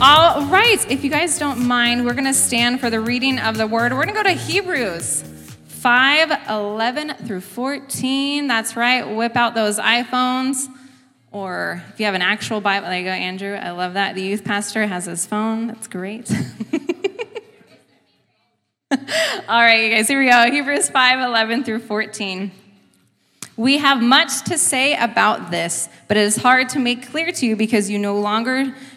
All right, if you guys don't mind, we're going to stand for the reading of the word. We're going to go to Hebrews 5 11 through 14. That's right, whip out those iPhones. Or if you have an actual Bible, there you go, Andrew. I love that. The youth pastor has his phone. That's great. All right, you guys, here we go. Hebrews 5 11 through 14. We have much to say about this, but it is hard to make clear to you because you no longer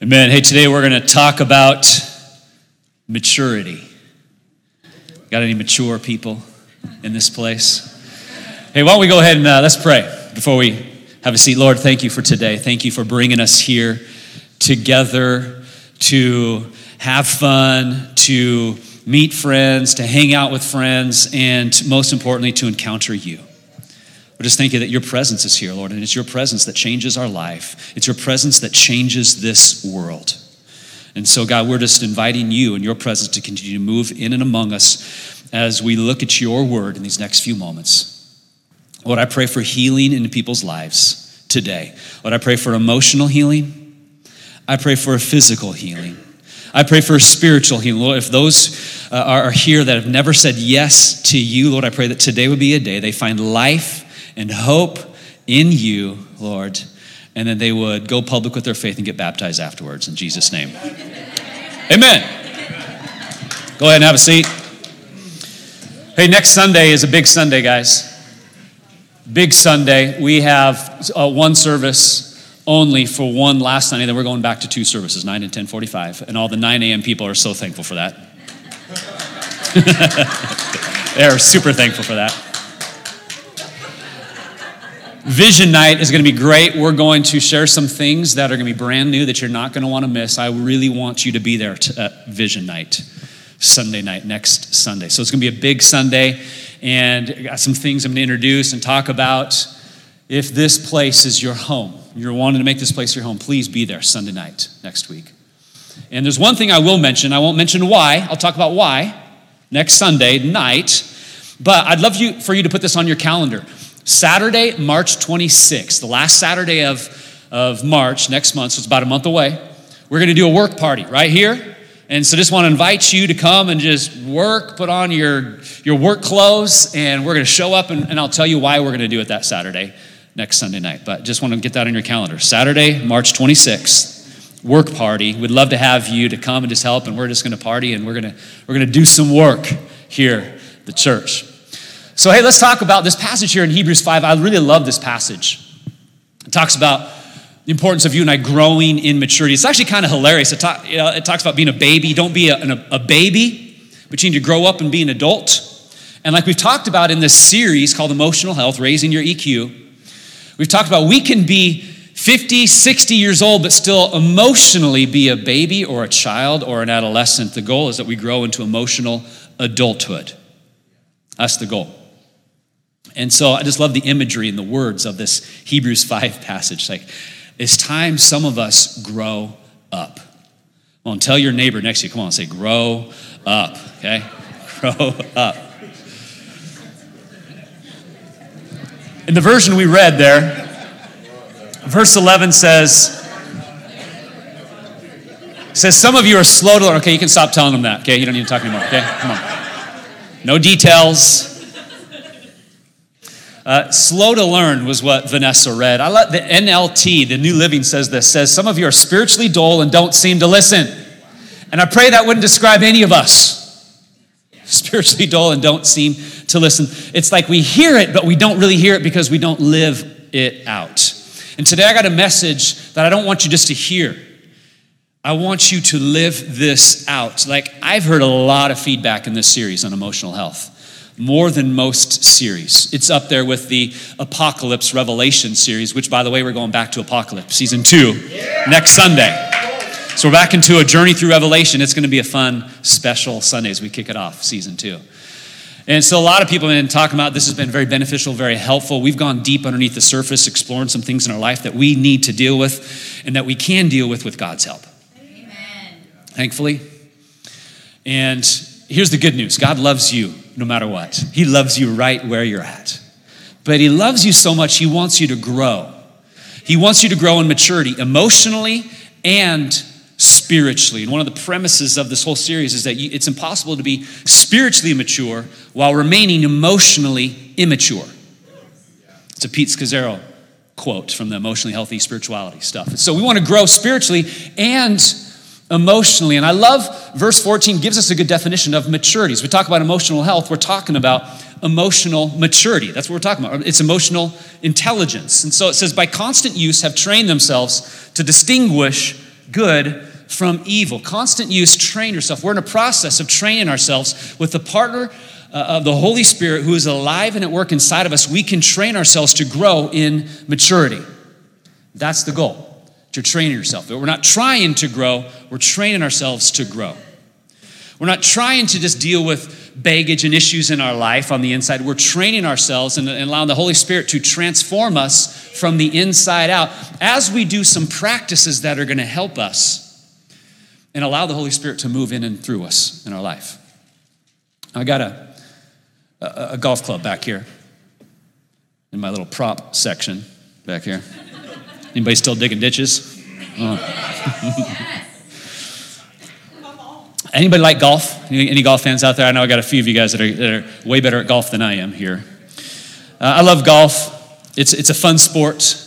Amen. Hey, today we're going to talk about maturity. Got any mature people in this place? Hey, why don't we go ahead and uh, let's pray before we have a seat. Lord, thank you for today. Thank you for bringing us here together to have fun, to meet friends, to hang out with friends, and most importantly, to encounter you. We just thank you that your presence is here, Lord, and it's your presence that changes our life. It's your presence that changes this world. And so, God, we're just inviting you and your presence to continue to move in and among us as we look at your word in these next few moments. Lord, I pray for healing in people's lives today. Lord, I pray for emotional healing. I pray for a physical healing. I pray for a spiritual healing. Lord, if those uh, are here that have never said yes to you, Lord, I pray that today would be a day they find life and hope in you, Lord, and then they would go public with their faith and get baptized afterwards in Jesus' name. Amen. Go ahead and have a seat. Hey, next Sunday is a big Sunday, guys. Big Sunday. We have uh, one service only for one last Sunday. Then we're going back to two services, 9 and 10:45, and all the 9 a.m. people are so thankful for that. they are super thankful for that. Vision night is going to be great. We're going to share some things that are going to be brand new that you're not going to want to miss. I really want you to be there at Vision night, Sunday night, next Sunday. So it's going to be a big Sunday, and got some things I'm going to introduce and talk about. If this place is your home, you're wanting to make this place your home, please be there Sunday night next week. And there's one thing I will mention. I won't mention why. I'll talk about why next Sunday night. But I'd love you for you to put this on your calendar. Saturday, March 26th, the last Saturday of, of March, next month, so it's about a month away, we're going to do a work party right here. And so just want to invite you to come and just work, put on your, your work clothes, and we're going to show up, and, and I'll tell you why we're going to do it that Saturday, next Sunday night. But just want to get that on your calendar. Saturday, March 26th, work party. We'd love to have you to come and just help, and we're just going to party, and we're going to, we're going to do some work here, the church. So, hey, let's talk about this passage here in Hebrews 5. I really love this passage. It talks about the importance of you and I growing in maturity. It's actually kind of hilarious. It, talk, you know, it talks about being a baby. Don't be a, a, baby, but you need to grow up and be an adult. And like we've talked about in this series called Emotional Health, Raising Your EQ, we've talked about we can be 50, 60 years old, but still emotionally be a baby or a child or an adolescent. The goal is that we grow into emotional adulthood. That's the goal. And so I just love the imagery and the words of this Hebrews 5 passage. Like, it's time some of us grow up. Well, and tell your neighbor next to you, come on, say, grow up, okay? Grow up. In the version we read there, verse 11 says, says some of you are slow to learn. Okay, you can stop telling them that. Okay, you don't need to talk anymore. Okay, come on. No details. Uh, slow to learn was what Vanessa read. I love the NLT, the New Living says this, says some of you are spiritually dull and don't seem to listen. And I pray that wouldn't describe any of us. Spiritually dull and don't seem to listen. It's like we hear it, but we don't really hear it because we don't live it out. And today I got a message that I don't want you just to hear. I want you to live this out. Like, I've heard a lot of feedback in this series on emotional health more than most series. It's up there with the Apocalypse Revelation series, which, by the way, we're going back to Apocalypse season two yeah. next Sunday. So we're back into a journey through Revelation. It's going to be a fun, special Sunday as we kick it off, season two. And so a lot of people have been talking about this has been very beneficial, very helpful. We've gone deep underneath the surface, exploring some things in our life that we need to deal with and that we can deal with with God's help. Amen. Thankfully. And here's the good news God loves you no matter what. He loves you right where you're at. But He loves you so much, He wants you to grow. He wants you to grow in maturity emotionally and spiritually. And one of the premises of this whole series is that you, it's impossible to be spiritually mature while remaining emotionally immature. It's a Pete Scazzero quote from the emotionally healthy spirituality stuff. So we want to grow spiritually and emotionally. And I love verse 14 gives us a good definition of maturity. As we talk about emotional health, we're talking about emotional maturity. That's what we're talking about. It's emotional intelligence. And so it says, by constant use, have trained themselves to distinguish good from evil. Constant use, train yourself. We're in a process of training ourselves with the partner uh, of the Holy Spirit who is alive and at work inside of us. We can train ourselves to grow in maturity. That's the goal to train yourself. We're not trying to grow, we're training ourselves to grow. We're not trying to just deal with baggage and issues in our life on the inside. We're training ourselves and allowing the Holy Spirit to transform us from the inside out as we do some practices that are going to help us and allow the Holy Spirit to move in and through us in our life. I got a, a, a golf club back here in my little prop section back here. Anybody still digging ditches? Oh. Anybody like golf? Any, any, golf fans out there? I know I got a few of you guys that are, that are way better at golf than I am here. Uh, I love golf. It's, it's a fun sport.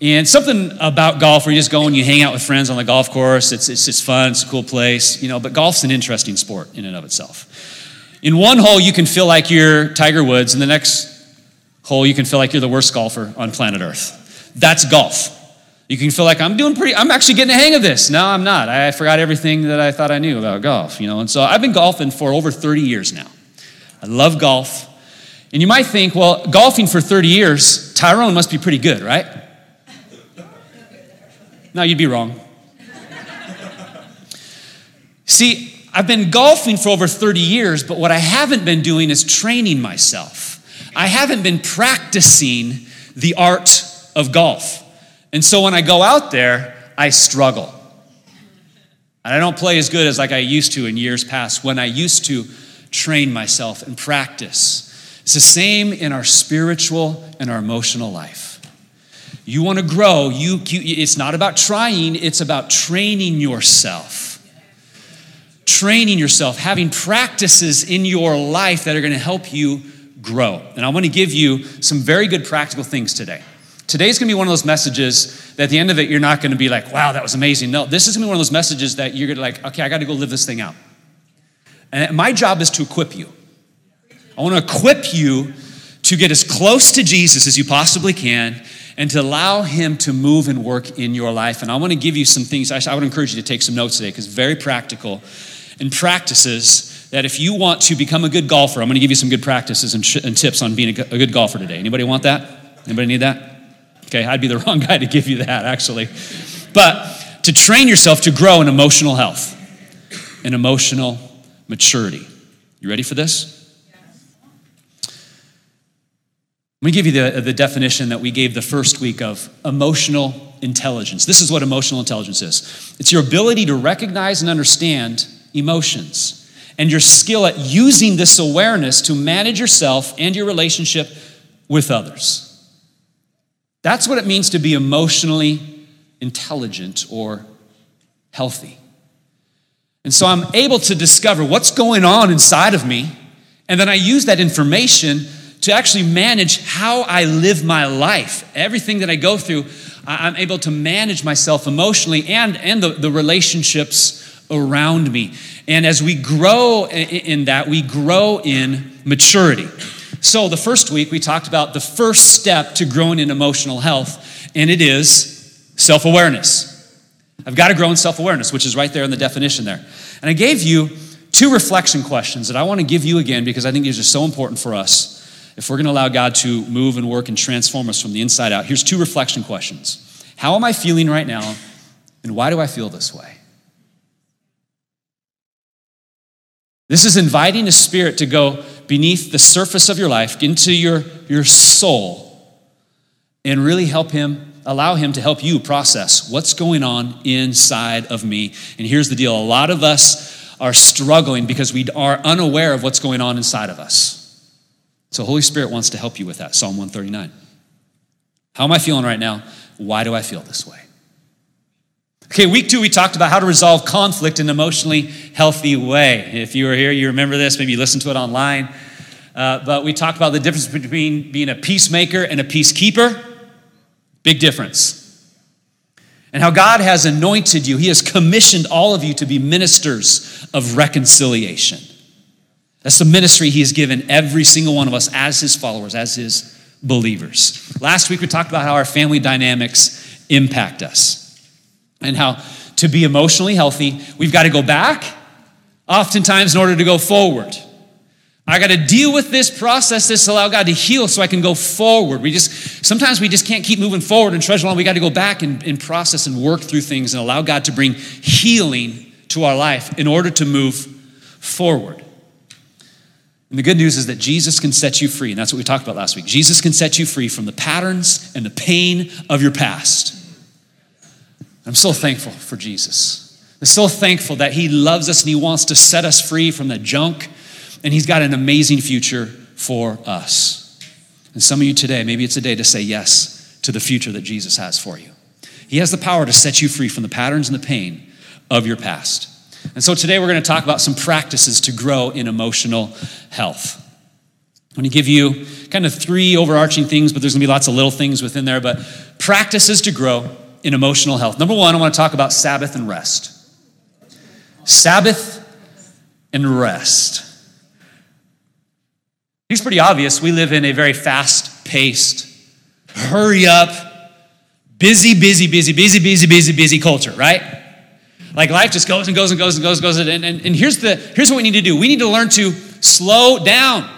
And something about golf where you just go and you hang out with friends on the golf course. It's, it's just fun. It's a cool place. You know, but golf's an interesting sport in and of itself. In one hole, you can feel like you're Tiger Woods. In the next hole, you can feel like you're the worst golfer on planet Earth. That's golf. You can feel like I'm doing pretty, I'm actually getting a hang of this. No, I'm not. I forgot everything that I thought I knew about golf, you know. And so I've been golfing for over 30 years now. I love golf. And you might think, well, golfing for 30 years, Tyrone must be pretty good, right? No, you'd be wrong. See, I've been golfing for over 30 years, but what I haven't been doing is training myself. I haven't been practicing the art of golf. And so when I go out there, I struggle. And I don't play as good as like I used to in years past when I used to train myself and practice. It's the same in our spiritual and our emotional life. You want to grow, you, you it's not about trying, it's about training yourself training yourself, having practices in your life that are going to help you grow. And I want to give you some very good practical things today. Today's going to be one of those messages that at the end of it, you're not going to be like, wow, that was amazing. No, this is going to be one of those messages that you're to like, okay, I got to go live this thing out. And my job is to equip you. I want to equip you to get as close to Jesus as you possibly can and to allow Him to move and work in your life. And I want to give you some things. I would encourage you to take some notes today because very practical and practices that if you want to become a good golfer, I'm going to give you some good practices and, sh- and tips on being a, a good golfer today. Anybody want that? Anybody need that? Okay, I'd be the wrong guy to give you that, actually. But to train yourself to grow in emotional health and emotional maturity. You ready for this? Let me give you the, the definition that we gave the first week of emotional intelligence. This is what emotional intelligence is it's your ability to recognize and understand emotions and your skill at using this awareness to manage yourself and your relationship with others. That's what it means to be emotionally intelligent or healthy. And so I'm able to discover what's going on inside of me, and then I use that information to actually manage how I live my life. Everything that I go through, I'm able to manage myself emotionally and, and the, the relationships around me. And as we grow in that, we grow in maturity. So, the first week, we talked about the first step to growing in emotional health, and it is self awareness. I've got to grow in self awareness, which is right there in the definition there. And I gave you two reflection questions that I want to give you again because I think these are so important for us if we're going to allow God to move and work and transform us from the inside out. Here's two reflection questions How am I feeling right now, and why do I feel this way? This is inviting a spirit to go beneath the surface of your life, into your, your soul, and really help him, allow him to help you process what's going on inside of me. And here's the deal a lot of us are struggling because we are unaware of what's going on inside of us. So, Holy Spirit wants to help you with that. Psalm 139. How am I feeling right now? Why do I feel this way? Okay, week two, we talked about how to resolve conflict in an emotionally healthy way. If you were here, you remember this, maybe you listened to it online. Uh, but we talked about the difference between being a peacemaker and a peacekeeper. Big difference. And how God has anointed you, He has commissioned all of you to be ministers of reconciliation. That's the ministry He has given every single one of us as His followers, as His believers. Last week, we talked about how our family dynamics impact us and how to be emotionally healthy, we've got to go back, oftentimes, in order to go forward. I got to deal with this, process this, allow God to heal so I can go forward. We just, sometimes we just can't keep moving forward and treasure on. We got to go back and, and process and work through things and allow God to bring healing to our life in order to move forward. And the good news is that Jesus can set you free, and that's what we talked about last week. Jesus can set you free from the patterns and the pain of your past. I'm so thankful for Jesus. I'm so thankful that He loves us and He wants to set us free from the junk and He's got an amazing future for us. And some of you today, maybe it's a day to say yes to the future that Jesus has for you. He has the power to set you free from the patterns and the pain of your past. And so today we're going to talk about some practices to grow in emotional health. I'm going to give you kind of three overarching things, but there's going to be lots of little things within there. But practices to grow in emotional health. Number one, I want to talk about Sabbath and rest. Sabbath and rest. It's pretty obvious. We live in a very fast paced, hurry up, busy, busy, busy, busy, busy, busy, busy culture, right? Like life just goes and goes and goes and goes and goes. And, and, and here's, the, here's what we need to do we need to learn to slow down.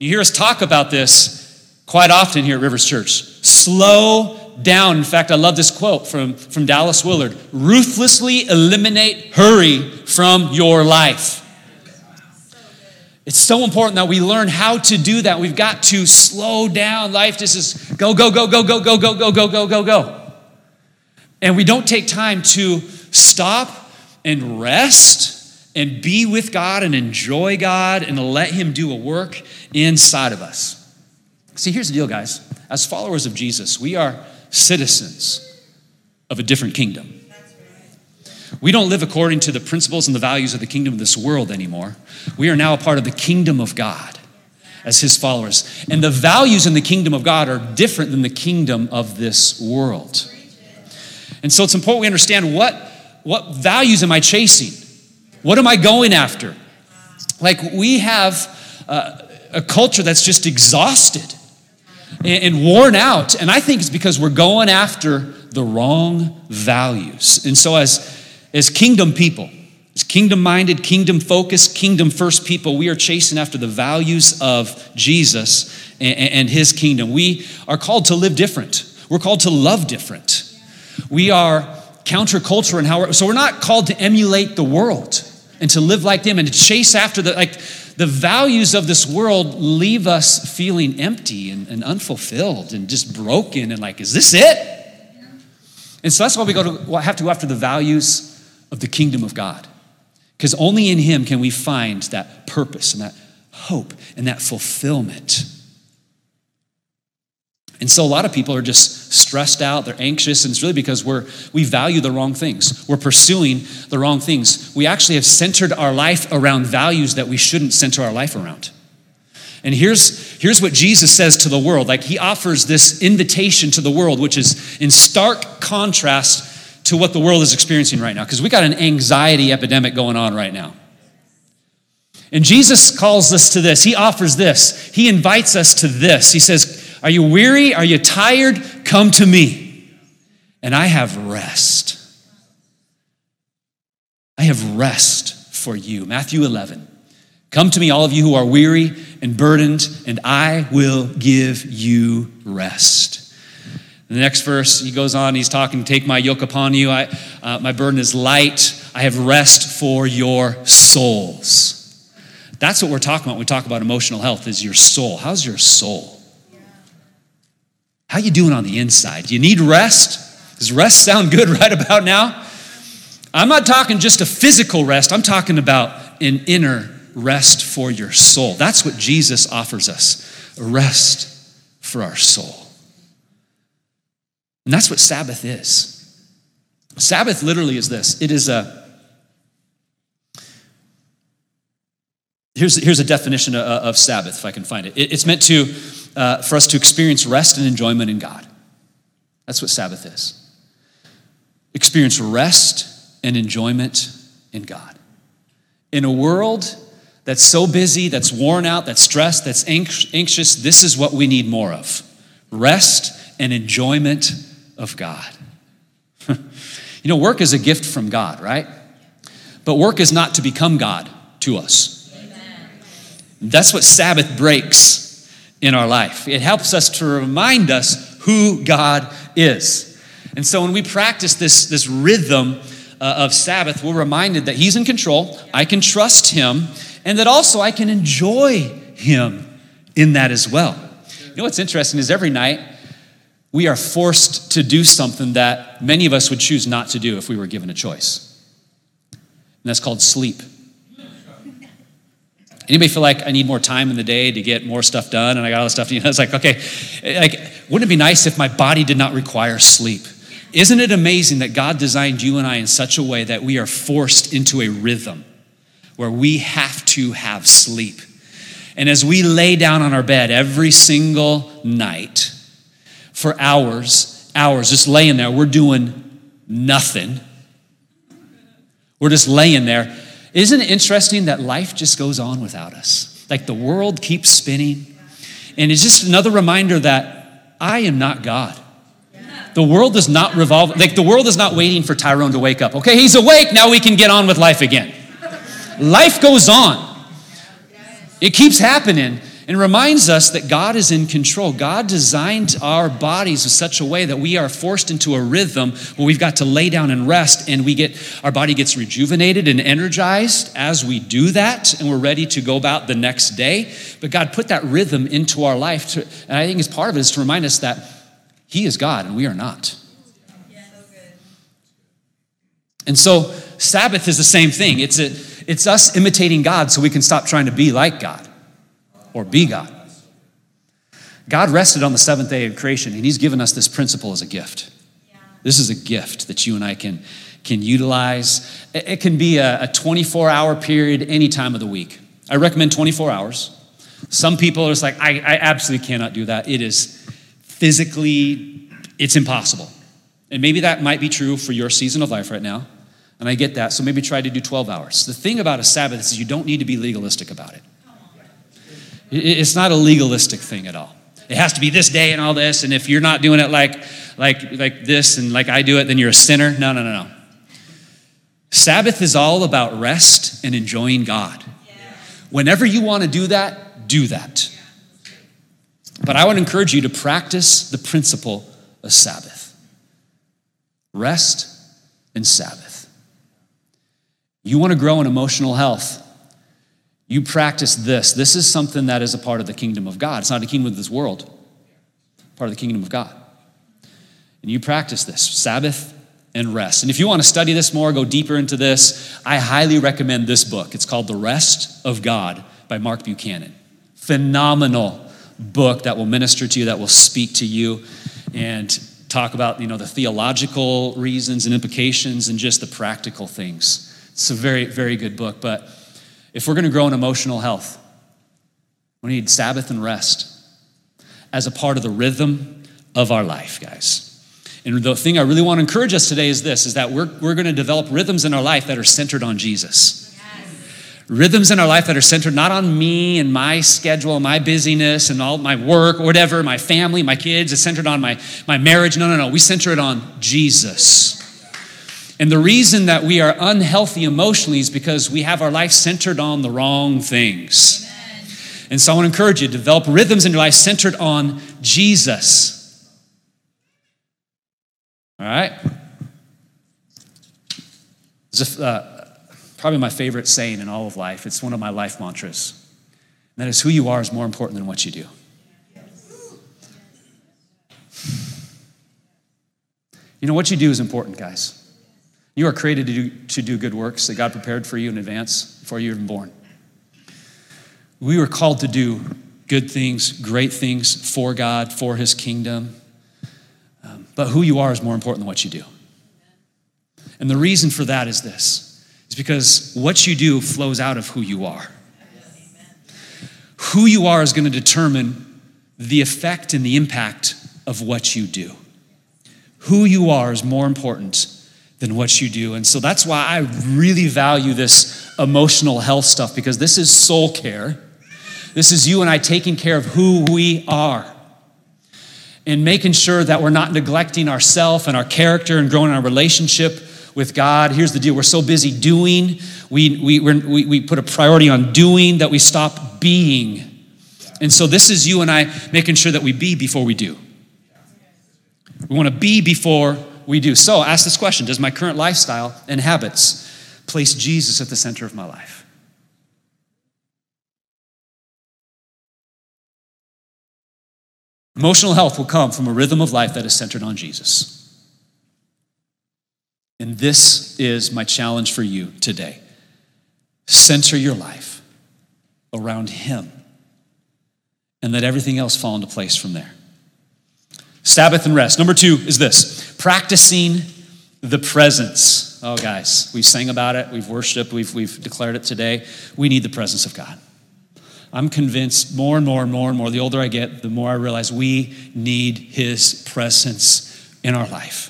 You hear us talk about this quite often here at Rivers Church. Slow down. In fact, I love this quote from, from Dallas Willard ruthlessly eliminate hurry from your life. It's so important that we learn how to do that. We've got to slow down. Life just is go, go, go, go, go, go, go, go, go, go, go, go. And we don't take time to stop and rest and be with God and enjoy God and let Him do a work inside of us. See, here's the deal, guys. As followers of Jesus, we are citizens of a different kingdom. We don't live according to the principles and the values of the kingdom of this world anymore. We are now a part of the kingdom of God as his followers. And the values in the kingdom of God are different than the kingdom of this world. And so it's important we understand what, what values am I chasing? What am I going after? Like we have uh, a culture that's just exhausted and, and worn out. And I think it's because we're going after the wrong values. And so as as kingdom people, as kingdom minded, kingdom focused, kingdom first people, we are chasing after the values of Jesus and, and his kingdom. We are called to live different, we're called to love different. We are counterculture in how we're, so we're not called to emulate the world and to live like them and to chase after the, like, the values of this world leave us feeling empty and, and unfulfilled and just broken and like, is this it? And so that's why we go to have to go after the values of the kingdom of God. Because only in Him can we find that purpose and that hope and that fulfillment. And so a lot of people are just stressed out, they're anxious, and it's really because we're we value the wrong things. We're pursuing the wrong things. We actually have centered our life around values that we shouldn't center our life around. And here's, here's what Jesus says to the world. Like he offers this invitation to the world, which is in stark contrast to what the world is experiencing right now, because we got an anxiety epidemic going on right now. And Jesus calls us to this. He offers this. He invites us to this. He says, Are you weary? Are you tired? Come to me, and I have rest. I have rest for you. Matthew 11. Come to me, all of you who are weary and burdened, and I will give you rest. The next verse, he goes on, he's talking, Take my yoke upon you. I, uh, my burden is light. I have rest for your souls. That's what we're talking about when we talk about emotional health is your soul. How's your soul? How you doing on the inside? Do you need rest? Does rest sound good right about now? I'm not talking just a physical rest. I'm talking about an inner rest for your soul. That's what Jesus offers us rest for our soul. And that's what Sabbath is. Sabbath literally is this it is a Here's, here's a definition of, of Sabbath, if I can find it. it it's meant to, uh, for us to experience rest and enjoyment in God. That's what Sabbath is. Experience rest and enjoyment in God. In a world that's so busy, that's worn out, that's stressed, that's anxious, this is what we need more of rest and enjoyment of God. you know, work is a gift from God, right? But work is not to become God to us. That's what Sabbath breaks in our life. It helps us to remind us who God is. And so when we practice this, this rhythm uh, of Sabbath, we're reminded that He's in control, I can trust Him, and that also I can enjoy Him in that as well. You know what's interesting is every night we are forced to do something that many of us would choose not to do if we were given a choice. And that's called sleep. Anybody feel like I need more time in the day to get more stuff done and I got all this stuff? You know, it's like, okay, like, wouldn't it be nice if my body did not require sleep? Isn't it amazing that God designed you and I in such a way that we are forced into a rhythm where we have to have sleep? And as we lay down on our bed every single night for hours, hours, just laying there, we're doing nothing. We're just laying there isn't it interesting that life just goes on without us? Like the world keeps spinning. And it's just another reminder that I am not God. The world does not revolve, like the world is not waiting for Tyrone to wake up. Okay, he's awake, now we can get on with life again. Life goes on. It keeps happening and reminds us that God is in control. God designed our bodies in such a way that we are forced into a rhythm where we've got to lay down and rest and we get our body gets rejuvenated and energized as we do that and we're ready to go about the next day. But God put that rhythm into our life to, and I think as part of it is to remind us that he is God and we are not. And so Sabbath is the same thing. It's a, it's us imitating God so we can stop trying to be like God or be God. God rested on the seventh day of creation, and He's given us this principle as a gift. This is a gift that you and I can, can utilize. It can be a 24 hour period any time of the week. I recommend 24 hours. Some people are just like, I, I absolutely cannot do that. It is physically, it's impossible. And maybe that might be true for your season of life right now. And I get that. So maybe try to do 12 hours. The thing about a Sabbath is you don't need to be legalistic about it. It's not a legalistic thing at all. It has to be this day and all this, and if you're not doing it like, like, like this and like I do it, then you're a sinner. No, no, no, no. Sabbath is all about rest and enjoying God. Whenever you want to do that, do that. But I would encourage you to practice the principle of Sabbath rest and Sabbath. You want to grow in emotional health you practice this. This is something that is a part of the kingdom of God. It's not a kingdom of this world, part of the kingdom of God. And you practice this Sabbath and rest. And if you want to study this more, go deeper into this, I highly recommend this book. It's called The Rest of God by Mark Buchanan. Phenomenal book that will minister to you, that will speak to you, and talk about you know the theological reasons and implications and just the practical things. It's a very, very good book. But if we're going to grow in emotional health, We need Sabbath and rest as a part of the rhythm of our life, guys. And the thing I really want to encourage us today is this is that we're, we're going to develop rhythms in our life that are centered on Jesus. Rhythms in our life that are centered not on me and my schedule, my busyness, and all my work, or whatever, my family, my kids. It's centered on my, my marriage. No, no, no. We center it on Jesus. And the reason that we are unhealthy emotionally is because we have our life centered on the wrong things. And so I want to encourage you to develop rhythms in your life centered on Jesus. All right? There's a, uh, probably my favorite saying in all of life. It's one of my life mantras. And that is who you are is more important than what you do. You know, what you do is important, guys. You are created to do, to do good works that God prepared for you in advance before you were even born. We were called to do good things, great things for God, for His kingdom. Um, but who you are is more important than what you do. And the reason for that is this is because what you do flows out of who you are. Who you are is going to determine the effect and the impact of what you do. Who you are is more important than what you do. And so that's why I really value this emotional health stuff because this is soul care. This is you and I taking care of who we are and making sure that we're not neglecting ourself and our character and growing our relationship with God. Here's the deal we're so busy doing, we, we, we, we put a priority on doing that we stop being. And so this is you and I making sure that we be before we do. We want to be before we do. So ask this question Does my current lifestyle and habits place Jesus at the center of my life? Emotional health will come from a rhythm of life that is centered on Jesus. And this is my challenge for you today. Center your life around Him and let everything else fall into place from there. Sabbath and rest. Number two is this practicing the presence. Oh, guys, we've sang about it, we've worshiped, we've, we've declared it today. We need the presence of God. I'm convinced more and more and more and more, the older I get, the more I realize we need His presence in our life.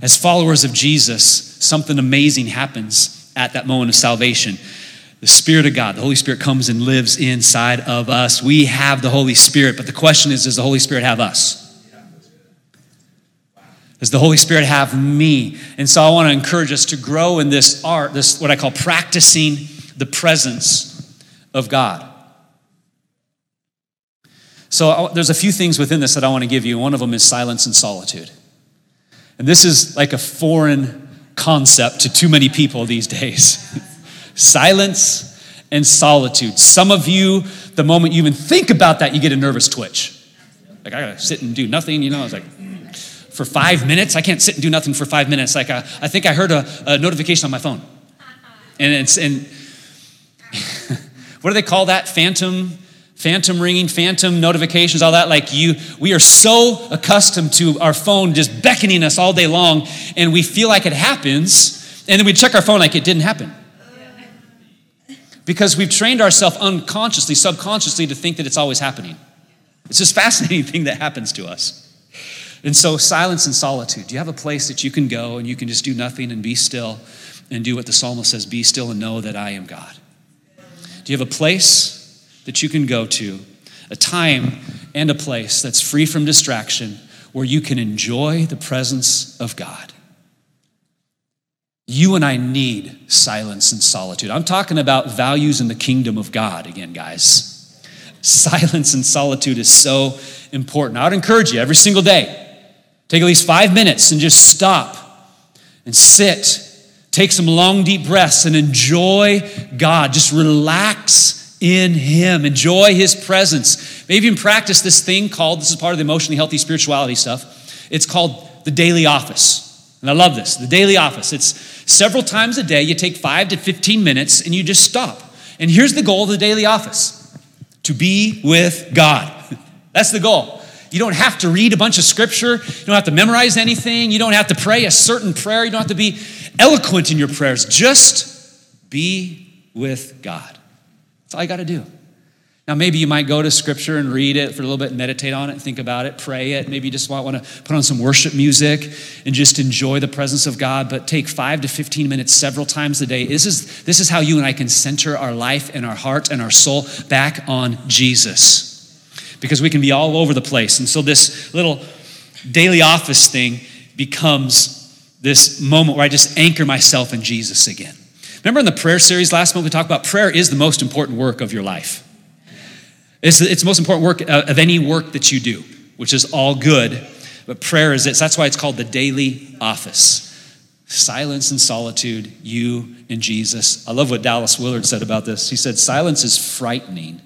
As followers of Jesus, something amazing happens at that moment of salvation the Spirit of God, the Holy Spirit comes and lives inside of us. We have the Holy Spirit, but the question is does the Holy Spirit have us? Does the Holy Spirit have me? And so I want to encourage us to grow in this art, this what I call practicing the presence of God. So there's a few things within this that I want to give you. One of them is silence and solitude. And this is like a foreign concept to too many people these days. silence and solitude. Some of you, the moment you even think about that, you get a nervous twitch. Like, I gotta sit and do nothing, you know? I was like, for five minutes? I can't sit and do nothing for five minutes. Like, I, I think I heard a, a notification on my phone. And it's, and what do they call that? Phantom phantom ringing, phantom notifications, all that. Like you, we are so accustomed to our phone just beckoning us all day long, and we feel like it happens, and then we check our phone like it didn't happen because we've trained ourselves unconsciously, subconsciously to think that it's always happening. It's just fascinating thing that happens to us. And so, silence and solitude. Do you have a place that you can go and you can just do nothing and be still and do what the psalmist says be still and know that I am God? Do you have a place that you can go to, a time and a place that's free from distraction where you can enjoy the presence of God? You and I need silence and solitude. I'm talking about values in the kingdom of God again, guys. Silence and solitude is so important. I would encourage you every single day, take at least five minutes and just stop and sit. Take some long, deep breaths and enjoy God. Just relax in Him. Enjoy His presence. Maybe even practice this thing called, this is part of the emotionally healthy spirituality stuff. It's called the daily office. And I love this the daily office. It's several times a day, you take five to 15 minutes and you just stop. And here's the goal of the daily office to be with God. That's the goal. You don't have to read a bunch of scripture. You don't have to memorize anything. You don't have to pray a certain prayer. You don't have to be eloquent in your prayers. Just be with God. That's all you got to do. Now, maybe you might go to scripture and read it for a little bit, meditate on it, think about it, pray it. Maybe you just might want to put on some worship music and just enjoy the presence of God, but take five to 15 minutes several times a day. This is, this is how you and I can center our life and our heart and our soul back on Jesus. Because we can be all over the place. And so, this little daily office thing becomes this moment where I just anchor myself in Jesus again. Remember in the prayer series last month, we talked about prayer is the most important work of your life. It's, it's the most important work uh, of any work that you do, which is all good. But prayer is it. So that's why it's called the daily office. Silence and solitude, you and Jesus. I love what Dallas Willard said about this. He said, Silence is frightening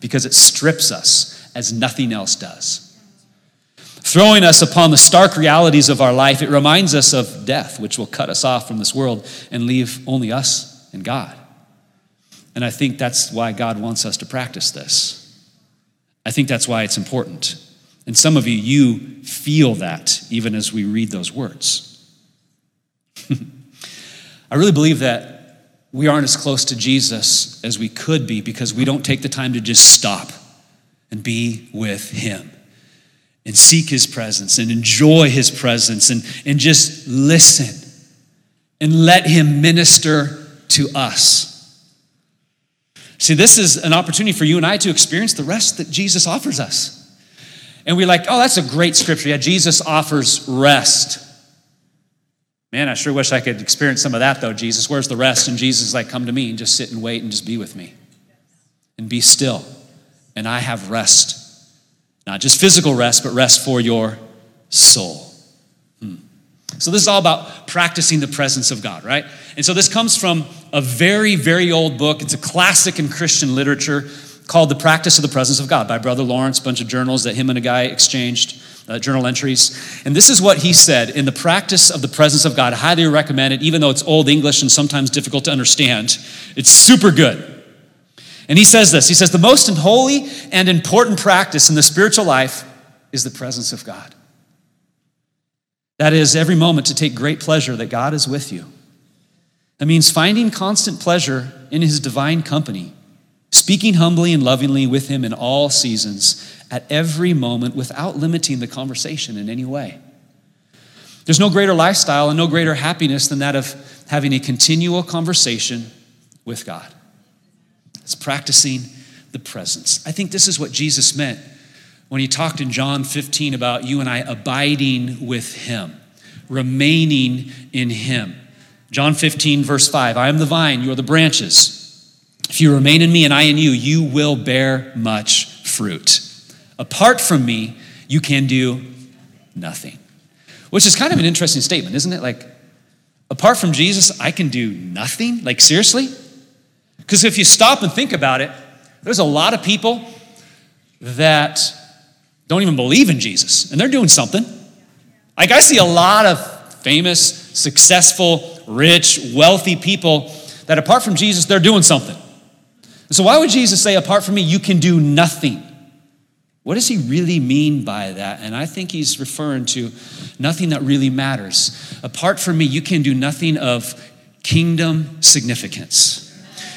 because it strips us as nothing else does. Throwing us upon the stark realities of our life, it reminds us of death, which will cut us off from this world and leave only us and God. And I think that's why God wants us to practice this. I think that's why it's important. And some of you, you feel that even as we read those words. I really believe that we aren't as close to Jesus as we could be because we don't take the time to just stop and be with Him and seek His presence and enjoy His presence and, and just listen and let Him minister to us. See, this is an opportunity for you and I to experience the rest that Jesus offers us. And we're like, oh, that's a great scripture. Yeah, Jesus offers rest. Man, I sure wish I could experience some of that though, Jesus. Where's the rest? And Jesus is like, come to me and just sit and wait and just be with me and be still. And I have rest. Not just physical rest, but rest for your soul. So, this is all about practicing the presence of God, right? And so, this comes from a very, very old book. It's a classic in Christian literature called The Practice of the Presence of God by Brother Lawrence, a bunch of journals that him and a guy exchanged, uh, journal entries. And this is what he said in the practice of the presence of God. I highly recommend it, even though it's old English and sometimes difficult to understand. It's super good. And he says this He says, The most holy and important practice in the spiritual life is the presence of God. That is, every moment to take great pleasure that God is with you. That means finding constant pleasure in His divine company, speaking humbly and lovingly with Him in all seasons, at every moment, without limiting the conversation in any way. There's no greater lifestyle and no greater happiness than that of having a continual conversation with God. It's practicing the presence. I think this is what Jesus meant when he talked in John 15 about you and I abiding with him, remaining in him. John 15, verse 5 I am the vine, you are the branches. If you remain in me and I in you, you will bear much fruit. Apart from me, you can do nothing. Which is kind of an interesting statement, isn't it? Like, apart from Jesus, I can do nothing? Like, seriously? Because if you stop and think about it, there's a lot of people that don't even believe in Jesus, and they're doing something. Like, I see a lot of famous, successful, rich, wealthy people that apart from Jesus, they're doing something. So, why would Jesus say, apart from me, you can do nothing? What does he really mean by that? And I think he's referring to nothing that really matters. Apart from me, you can do nothing of kingdom significance.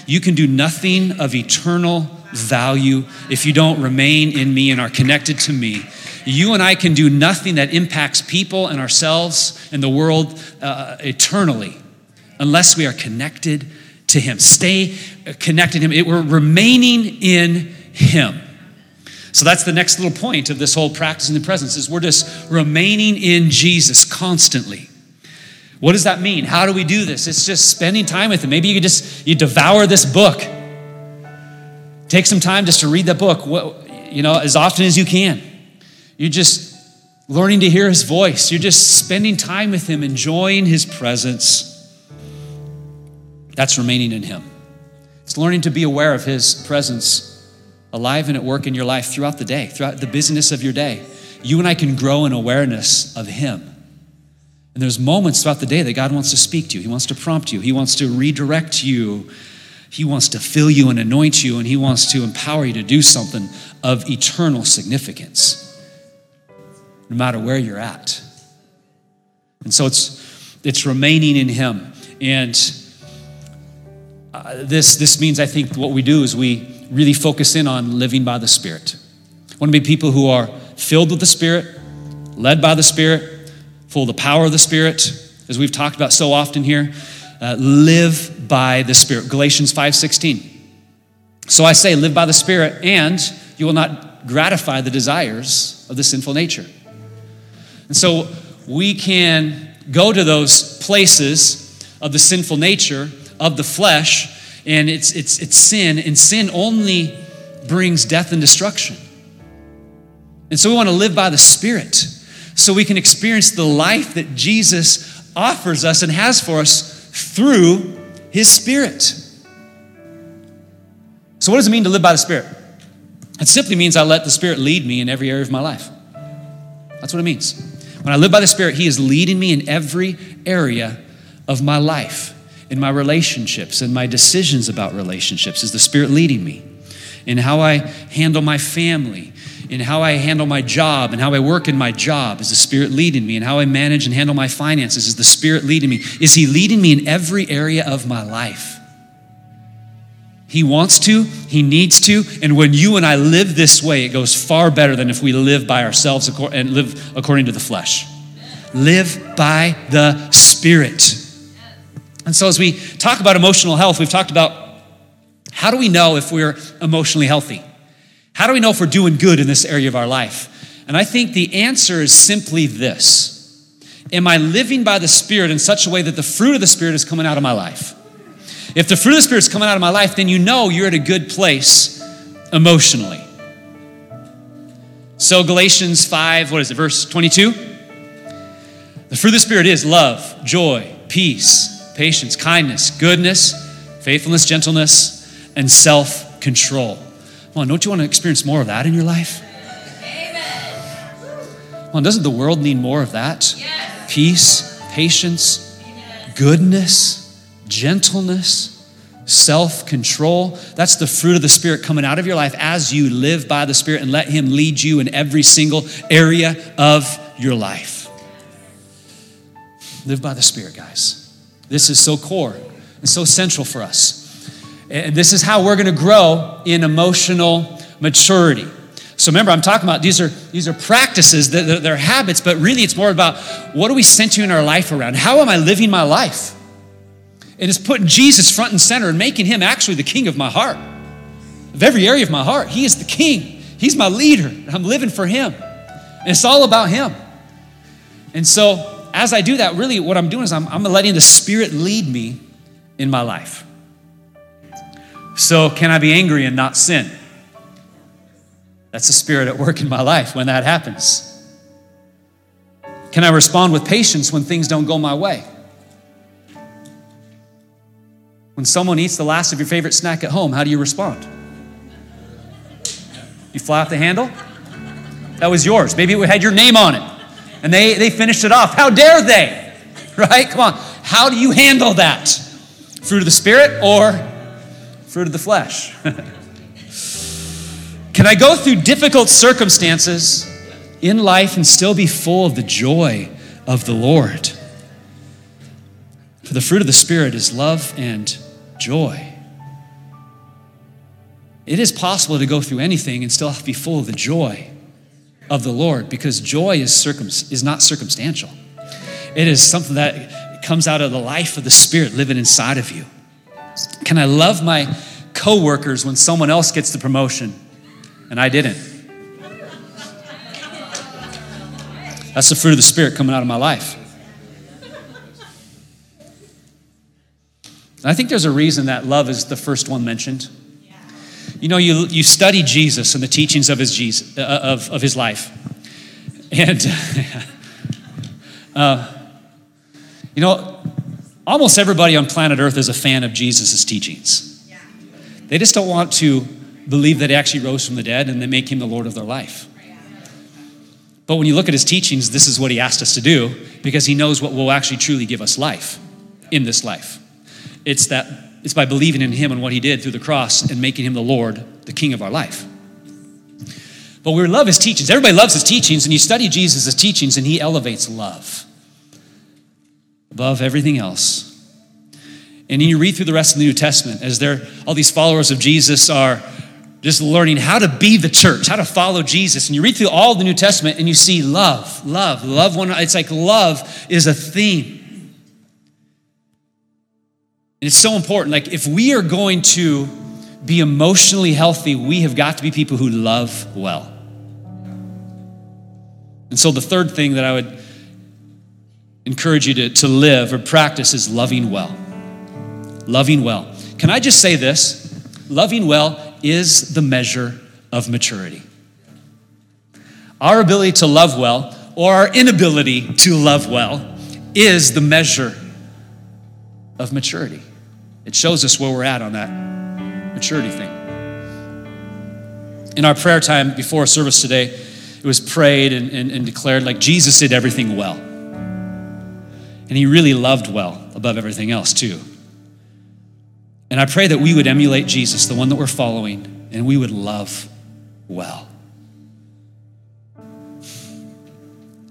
You can do nothing of eternal value if you don't remain in me and are connected to me. You and I can do nothing that impacts people and ourselves and the world uh, eternally unless we are connected to Him. Stay connected to Him. It, we're remaining in Him. So that's the next little point of this whole practicing the presence is we're just remaining in Jesus constantly. What does that mean? How do we do this? It's just spending time with Him. Maybe you could just you devour this book. Take some time just to read that book, you know, as often as you can. You're just learning to hear His voice. You're just spending time with Him, enjoying His presence. That's remaining in Him. It's learning to be aware of His presence alive and at work in your life throughout the day, throughout the busyness of your day. You and I can grow in awareness of Him. And there's moments throughout the day that God wants to speak to you. He wants to prompt you. He wants to redirect you. He wants to fill you and anoint you, and He wants to empower you to do something of eternal significance, no matter where you're at. And so it's, it's remaining in Him. And uh, this, this means, I think, what we do is we really focus in on living by the Spirit. Want to be people who are filled with the Spirit, led by the Spirit, full of the power of the Spirit, as we've talked about so often here. Uh, live by the Spirit. Galatians 5:16. So I say, live by the Spirit, and you will not gratify the desires of the sinful nature. And so we can go to those places of the sinful nature, of the flesh, and it's, it's, it's sin, and sin only brings death and destruction. And so we want to live by the Spirit so we can experience the life that Jesus offers us and has for us through His Spirit. So, what does it mean to live by the Spirit? It simply means I let the Spirit lead me in every area of my life. That's what it means. When I live by the Spirit, He is leading me in every area of my life, in my relationships, and my decisions about relationships. Is the Spirit leading me? In how I handle my family, in how I handle my job and how I work in my job? Is the Spirit leading me? And how I manage and handle my finances? Is the Spirit leading me? Is He leading me in every area of my life? He wants to, He needs to, and when you and I live this way, it goes far better than if we live by ourselves and live according to the flesh. Live by the Spirit. And so, as we talk about emotional health, we've talked about how do we know if we're emotionally healthy? How do we know if we're doing good in this area of our life? And I think the answer is simply this Am I living by the Spirit in such a way that the fruit of the Spirit is coming out of my life? If the fruit of the Spirit is coming out of my life, then you know you're at a good place emotionally. So, Galatians 5, what is it, verse 22? The fruit of the Spirit is love, joy, peace patience, kindness, goodness, faithfulness, gentleness, and self control. Come on, don't you want to experience more of that in your life? Come on, doesn't the world need more of that? Yes. Peace, patience, goodness, gentleness, self control. That's the fruit of the Spirit coming out of your life as you live by the Spirit and let Him lead you in every single area of your life. Live by the Spirit, guys. This is so core and so central for us. And this is how we're going to grow in emotional maturity. So remember, I'm talking about these are these are practices, they're, they're habits, but really it's more about what are we centering our life around? How am I living my life? And it's putting Jesus front and center and making him actually the king of my heart, of every area of my heart. He is the king. He's my leader. I'm living for him. And it's all about him. And so as I do that, really what I'm doing is I'm, I'm letting the Spirit lead me in my life. So, can I be angry and not sin? That's the Spirit at work in my life when that happens. Can I respond with patience when things don't go my way? When someone eats the last of your favorite snack at home, how do you respond? You fly off the handle? That was yours. Maybe it had your name on it and they, they finished it off. How dare they? Right? Come on. How do you handle that? Fruit of the Spirit or fruit of the flesh? Can I go through difficult circumstances in life and still be full of the joy of the Lord? For the fruit of the Spirit is love and joy. It is possible to go through anything and still be full of the joy of the Lord because joy is, circum- is not circumstantial. It is something that comes out of the life of the Spirit living inside of you. Can I love my coworkers when someone else gets the promotion and I didn't? That's the fruit of the Spirit coming out of my life. And I think there's a reason that love is the first one mentioned. You know, you, you study Jesus and the teachings of his, Jesus, uh, of, of his life. And, uh, you know, almost everybody on planet Earth is a fan of Jesus' teachings. They just don't want to believe that he actually rose from the dead and they make him the Lord of their life. But when you look at his teachings, this is what he asked us to do because he knows what will actually truly give us life in this life. It's that it's by believing in Him and what He did through the cross and making Him the Lord, the King of our life. But we love His teachings. Everybody loves His teachings, and you study Jesus' teachings, and He elevates love above everything else. And then you read through the rest of the New Testament as there all these followers of Jesus are just learning how to be the church, how to follow Jesus. And you read through all the New Testament and you see love, love, love one. It's like love is a theme. And it's so important. Like, if we are going to be emotionally healthy, we have got to be people who love well. And so, the third thing that I would encourage you to, to live or practice is loving well. Loving well. Can I just say this? Loving well is the measure of maturity. Our ability to love well or our inability to love well is the measure of maturity. It shows us where we're at on that maturity thing. In our prayer time before service today, it was prayed and, and, and declared like Jesus did everything well. And he really loved well above everything else, too. And I pray that we would emulate Jesus, the one that we're following, and we would love well.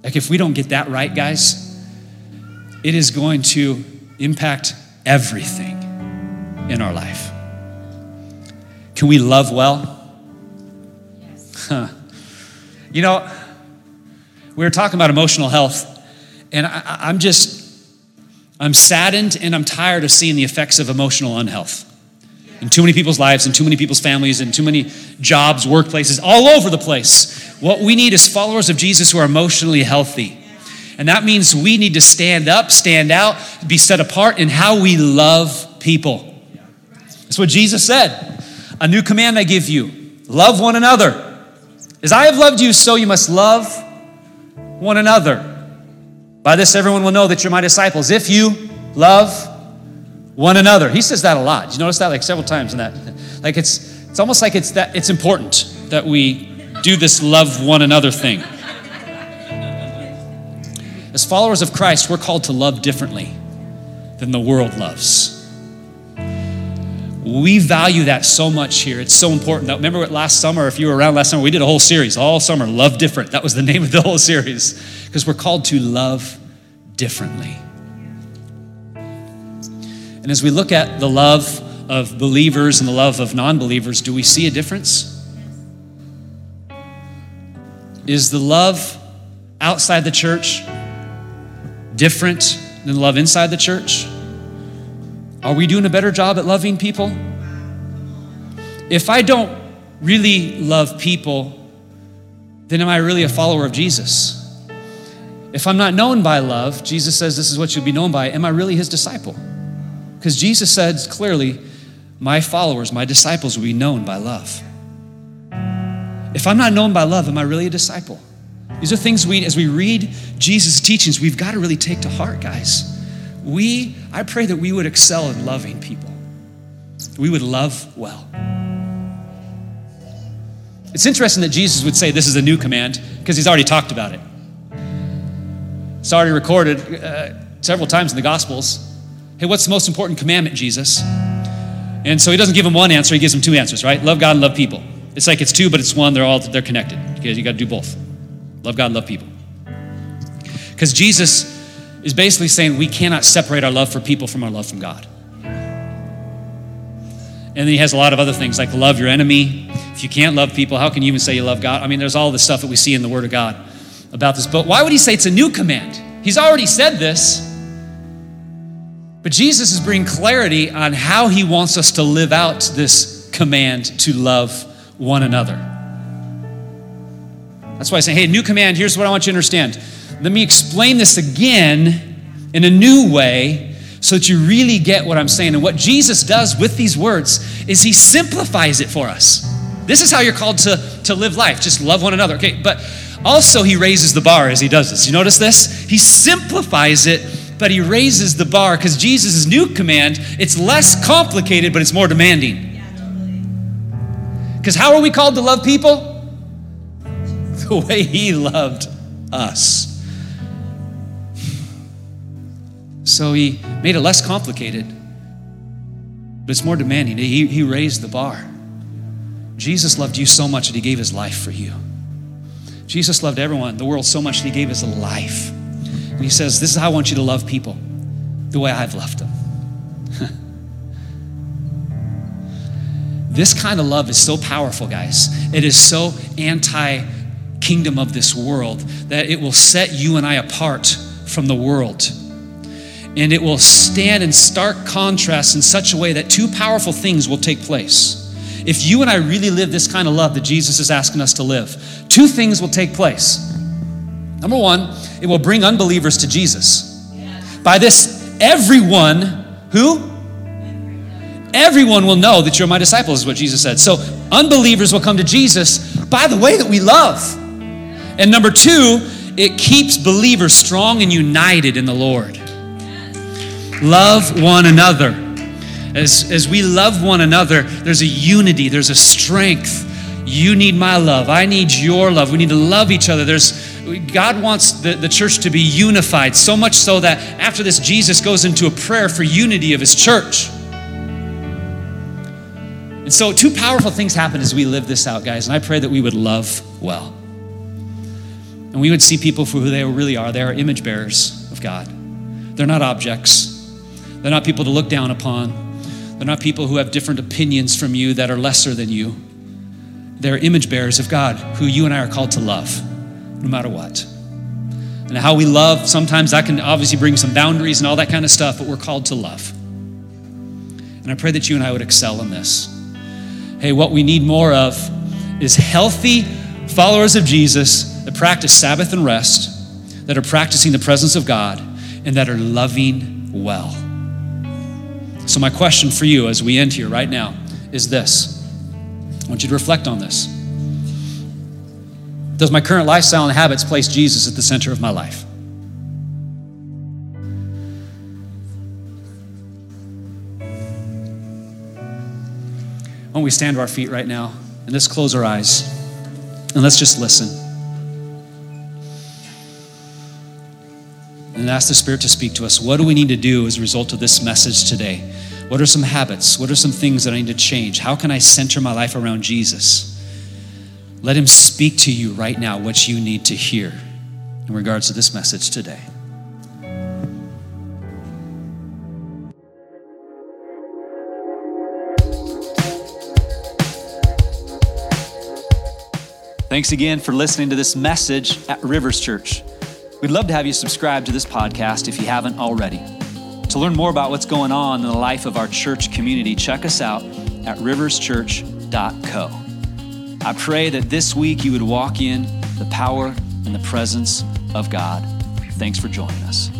Like, if we don't get that right, guys, it is going to impact everything in our life. Can we love well? Yes. Huh. You know, we were talking about emotional health, and I, am just I'm saddened and I'm tired of seeing the effects of emotional unhealth in too many people's lives, in too many people's families, in too many jobs, workplaces, all over the place. What we need is followers of Jesus who are emotionally healthy. And that means we need to stand up, stand out, be set apart in how we love people. That's what Jesus said. A new command I give you love one another. As I have loved you, so you must love one another. By this, everyone will know that you're my disciples if you love one another. He says that a lot. You notice that like several times in that? Like it's it's almost like it's that it's important that we do this love one another thing. As followers of Christ, we're called to love differently than the world loves. We value that so much here. It's so important. That, remember last summer, if you were around last summer, we did a whole series, all summer, Love Different. That was the name of the whole series because we're called to love differently. And as we look at the love of believers and the love of non believers, do we see a difference? Is the love outside the church different than the love inside the church? Are we doing a better job at loving people? If I don't really love people, then am I really a follower of Jesus? If I'm not known by love, Jesus says this is what you'll be known by, am I really his disciple? Because Jesus says clearly, my followers, my disciples will be known by love. If I'm not known by love, am I really a disciple? These are things we, as we read Jesus' teachings, we've got to really take to heart, guys. We, I pray that we would excel in loving people. We would love well. It's interesting that Jesus would say this is a new command because he's already talked about it. It's already recorded uh, several times in the Gospels. Hey, what's the most important commandment, Jesus? And so he doesn't give him one answer, he gives him two answers, right? Love God and love people. It's like it's two, but it's one. They're all they're connected. Because you got to do both. Love God and love people. Because Jesus is basically saying we cannot separate our love for people from our love from God. And then he has a lot of other things like love your enemy. If you can't love people, how can you even say you love God? I mean, there's all the stuff that we see in the Word of God about this. But why would he say it's a new command? He's already said this. But Jesus is bringing clarity on how he wants us to live out this command to love one another. That's why I say, hey, new command, here's what I want you to understand. Let me explain this again in a new way so that you really get what I'm saying. And what Jesus does with these words is he simplifies it for us. This is how you're called to, to live life. Just love one another. Okay, but also, he raises the bar as he does this. You notice this? He simplifies it, but he raises the bar because Jesus' new command, it's less complicated, but it's more demanding. Because how are we called to love people? The way he loved us. So he made it less complicated, but it's more demanding. He, he raised the bar. Jesus loved you so much that he gave his life for you. Jesus loved everyone, the world so much that he gave his life. And he says, This is how I want you to love people, the way I've loved them. This kind of love is so powerful, guys. It is so anti kingdom of this world that it will set you and I apart from the world. And it will stand in stark contrast in such a way that two powerful things will take place. If you and I really live this kind of love that Jesus is asking us to live, two things will take place. Number one, it will bring unbelievers to Jesus. By this, everyone who everyone will know that you're my disciples, is what Jesus said. So unbelievers will come to Jesus by the way that we love. And number two, it keeps believers strong and united in the Lord. Love one another. As, as we love one another, there's a unity, there's a strength. You need my love. I need your love. We need to love each other. There's God wants the, the church to be unified, so much so that after this, Jesus goes into a prayer for unity of his church. And so, two powerful things happen as we live this out, guys. And I pray that we would love well. And we would see people for who they really are. They are image bearers of God. They're not objects, they're not people to look down upon, they're not people who have different opinions from you that are lesser than you. They're image bearers of God who you and I are called to love, no matter what. And how we love, sometimes that can obviously bring some boundaries and all that kind of stuff, but we're called to love. And I pray that you and I would excel in this. Hey, what we need more of is healthy followers of Jesus that practice Sabbath and rest, that are practicing the presence of God, and that are loving well. So, my question for you as we end here right now is this I want you to reflect on this. Does my current lifestyle and habits place Jesus at the center of my life? Why don't we stand to our feet right now and let's close our eyes and let's just listen. And ask the Spirit to speak to us. What do we need to do as a result of this message today? What are some habits? What are some things that I need to change? How can I center my life around Jesus? Let Him speak to you right now what you need to hear in regards to this message today. Thanks again for listening to this message at Rivers Church. We'd love to have you subscribe to this podcast if you haven't already. To learn more about what's going on in the life of our church community, check us out at riverschurch.co. I pray that this week you would walk in the power and the presence of God. Thanks for joining us.